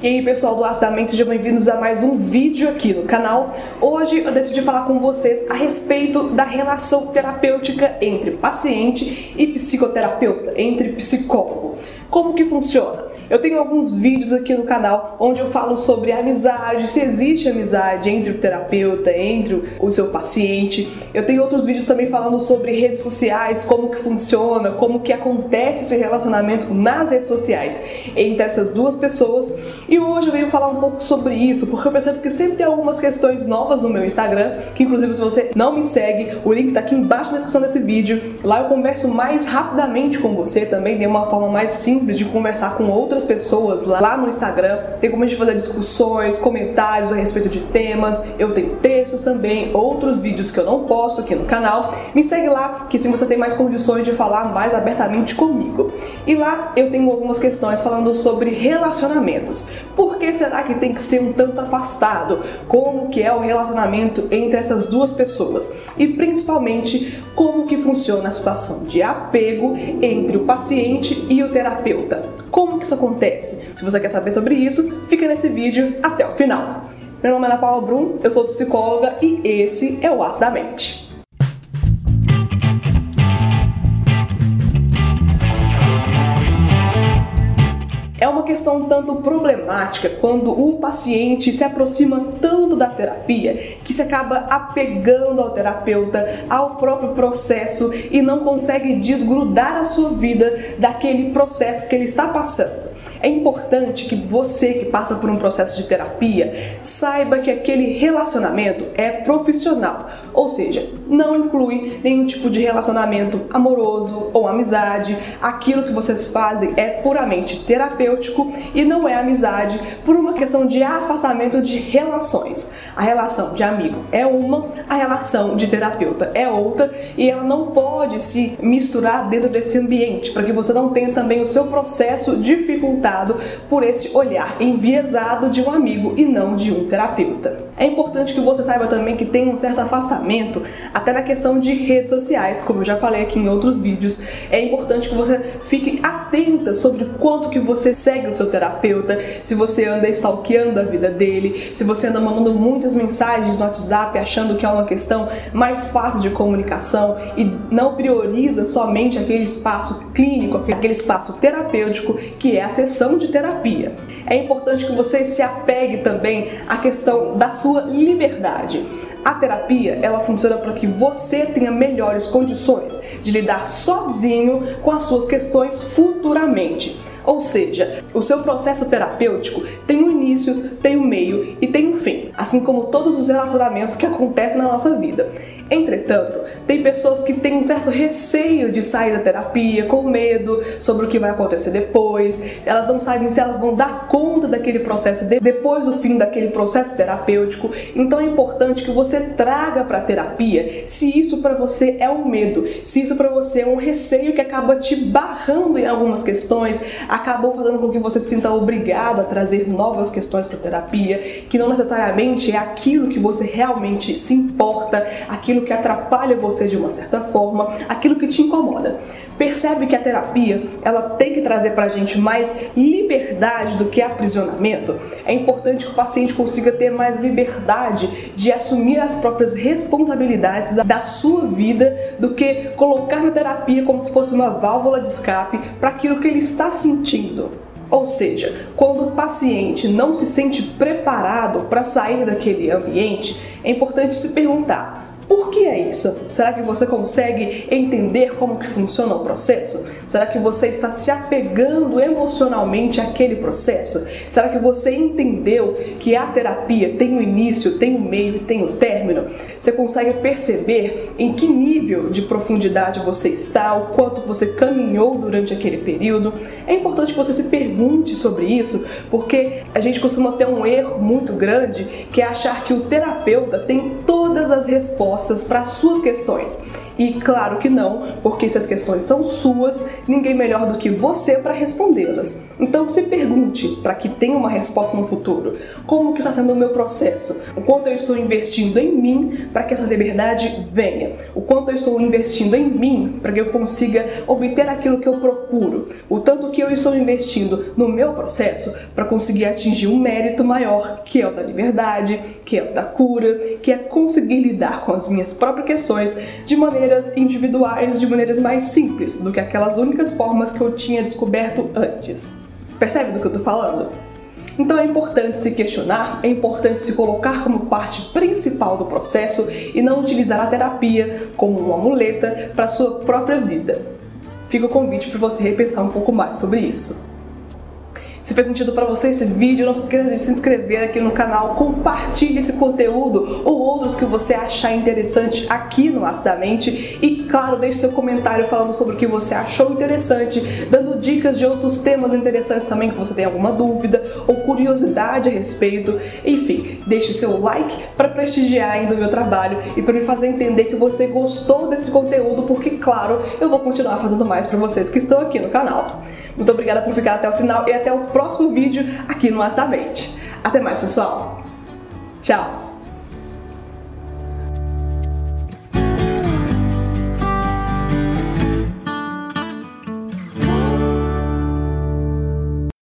E aí pessoal do Acidamente, sejam bem-vindos a mais um vídeo aqui no canal. Hoje eu decidi falar com vocês a respeito da relação terapêutica entre paciente e psicoterapeuta, entre psicólogo. Como que funciona? Eu tenho alguns vídeos aqui no canal onde eu falo sobre amizade, se existe amizade entre o terapeuta, entre o seu paciente. Eu tenho outros vídeos também falando sobre redes sociais, como que funciona, como que acontece esse relacionamento nas redes sociais entre essas duas pessoas. E hoje eu venho falar um pouco sobre isso, porque eu percebo que sempre tem algumas questões novas no meu Instagram, que inclusive se você não me segue, o link tá aqui embaixo na descrição desse vídeo. Lá eu converso mais rapidamente com você, também tem uma forma mais simples de conversar com outras outras pessoas lá, no Instagram. Tem como a gente fazer discussões, comentários a respeito de temas. Eu tenho textos também, outros vídeos que eu não posto aqui no canal. Me segue lá, que se você tem mais condições de falar mais abertamente comigo. E lá eu tenho algumas questões falando sobre relacionamentos. Por que será que tem que ser um tanto afastado? Como que é o relacionamento entre essas duas pessoas? E principalmente como que funciona a situação de apego entre o paciente e o terapeuta. Como que isso acontece? Se você quer saber sobre isso, fica nesse vídeo até o final. Meu nome é Ana Paula Brum, eu sou psicóloga e esse é o Aço da Mente. É uma questão tanto problemática quando o paciente se aproxima da terapia que se acaba apegando ao terapeuta, ao próprio processo e não consegue desgrudar a sua vida daquele processo que ele está passando. É importante que você que passa por um processo de terapia saiba que aquele relacionamento é profissional, ou seja, não inclui nenhum tipo de relacionamento amoroso ou amizade. Aquilo que vocês fazem é puramente terapêutico e não é amizade por uma questão de afastamento de relações. A relação de amigo é uma, a relação de terapeuta é outra e ela não pode se misturar dentro desse ambiente para que você não tenha também o seu processo dificultado por esse olhar enviesado de um amigo e não de um terapeuta. É importante que você saiba também que tem um certo afastamento até na questão de redes sociais, como eu já falei aqui em outros vídeos. É importante que você fique atenta sobre quanto que você segue o seu terapeuta, se você anda stalkeando a vida dele, se você anda mandando muitas mensagens no WhatsApp achando que é uma questão mais fácil de comunicação e não prioriza somente aquele espaço clínico, aquele espaço terapêutico que é a sessão de terapia. É importante que você se apegue também à questão da sua liberdade. A terapia, ela funciona para que você tenha melhores condições de lidar sozinho com as suas questões futuramente. Ou seja, o seu processo terapêutico tem um início, tem um meio e tem um fim, assim como todos os relacionamentos que acontecem na nossa vida. Entretanto, tem pessoas que têm um certo receio de sair da terapia, com medo sobre o que vai acontecer depois, elas não sabem se elas vão dar conta daquele processo de, depois do fim daquele processo terapêutico. Então é importante que você traga para a terapia se isso para você é um medo, se isso para você é um receio que acaba te barrando em algumas questões, acabou fazendo com que você se sinta obrigado a trazer novas questões para a terapia, que não necessariamente é aquilo que você realmente se importa, aquilo aquilo que atrapalha você de uma certa forma, aquilo que te incomoda. Percebe que a terapia ela tem que trazer para a gente mais liberdade do que aprisionamento? É importante que o paciente consiga ter mais liberdade de assumir as próprias responsabilidades da sua vida do que colocar na terapia como se fosse uma válvula de escape para aquilo que ele está sentindo. Ou seja, quando o paciente não se sente preparado para sair daquele ambiente, é importante se perguntar: por que é isso? Será que você consegue entender como que funciona o processo? Será que você está se apegando emocionalmente àquele processo? Será que você entendeu que a terapia tem um início, tem um meio e tem um término? Você consegue perceber em que nível de profundidade você está, o quanto você caminhou durante aquele período? É importante que você se pergunte sobre isso, porque a gente costuma ter um erro muito grande que é achar que o terapeuta tem todas as respostas para suas questões. E claro que não, porque se as questões são suas, ninguém melhor do que você para respondê-las. Então se pergunte para que tenha uma resposta no futuro. Como que está sendo o meu processo? O quanto eu estou investindo em mim para que essa liberdade venha? O quanto eu estou investindo em mim para que eu consiga obter aquilo que eu procuro? O tanto que eu estou investindo no meu processo para conseguir atingir um mérito maior, que é o da liberdade, que é o da cura, que é conseguir lidar com as minhas próprias questões de maneiras individuais, de maneiras mais simples do que aquelas únicas formas que eu tinha descoberto antes. Percebe do que eu tô falando? Então é importante se questionar, é importante se colocar como parte principal do processo e não utilizar a terapia como uma muleta para sua própria vida. Fica o convite para você repensar um pouco mais sobre isso. Se fez sentido para você esse vídeo, não se esqueça de se inscrever aqui no canal, compartilhe esse conteúdo ou outros que você achar interessante aqui no Acidamente e, claro, deixe seu comentário falando sobre o que você achou interessante, dando dicas de outros temas interessantes também que você tem alguma dúvida ou curiosidade a respeito. Enfim, deixe seu like para prestigiar ainda o meu trabalho e para me fazer entender que você gostou desse conteúdo, porque, claro, eu vou continuar fazendo mais para vocês que estão aqui no canal. Muito obrigada por ficar até o final e até o próximo vídeo aqui no Astamente. Até mais, pessoal. Tchau.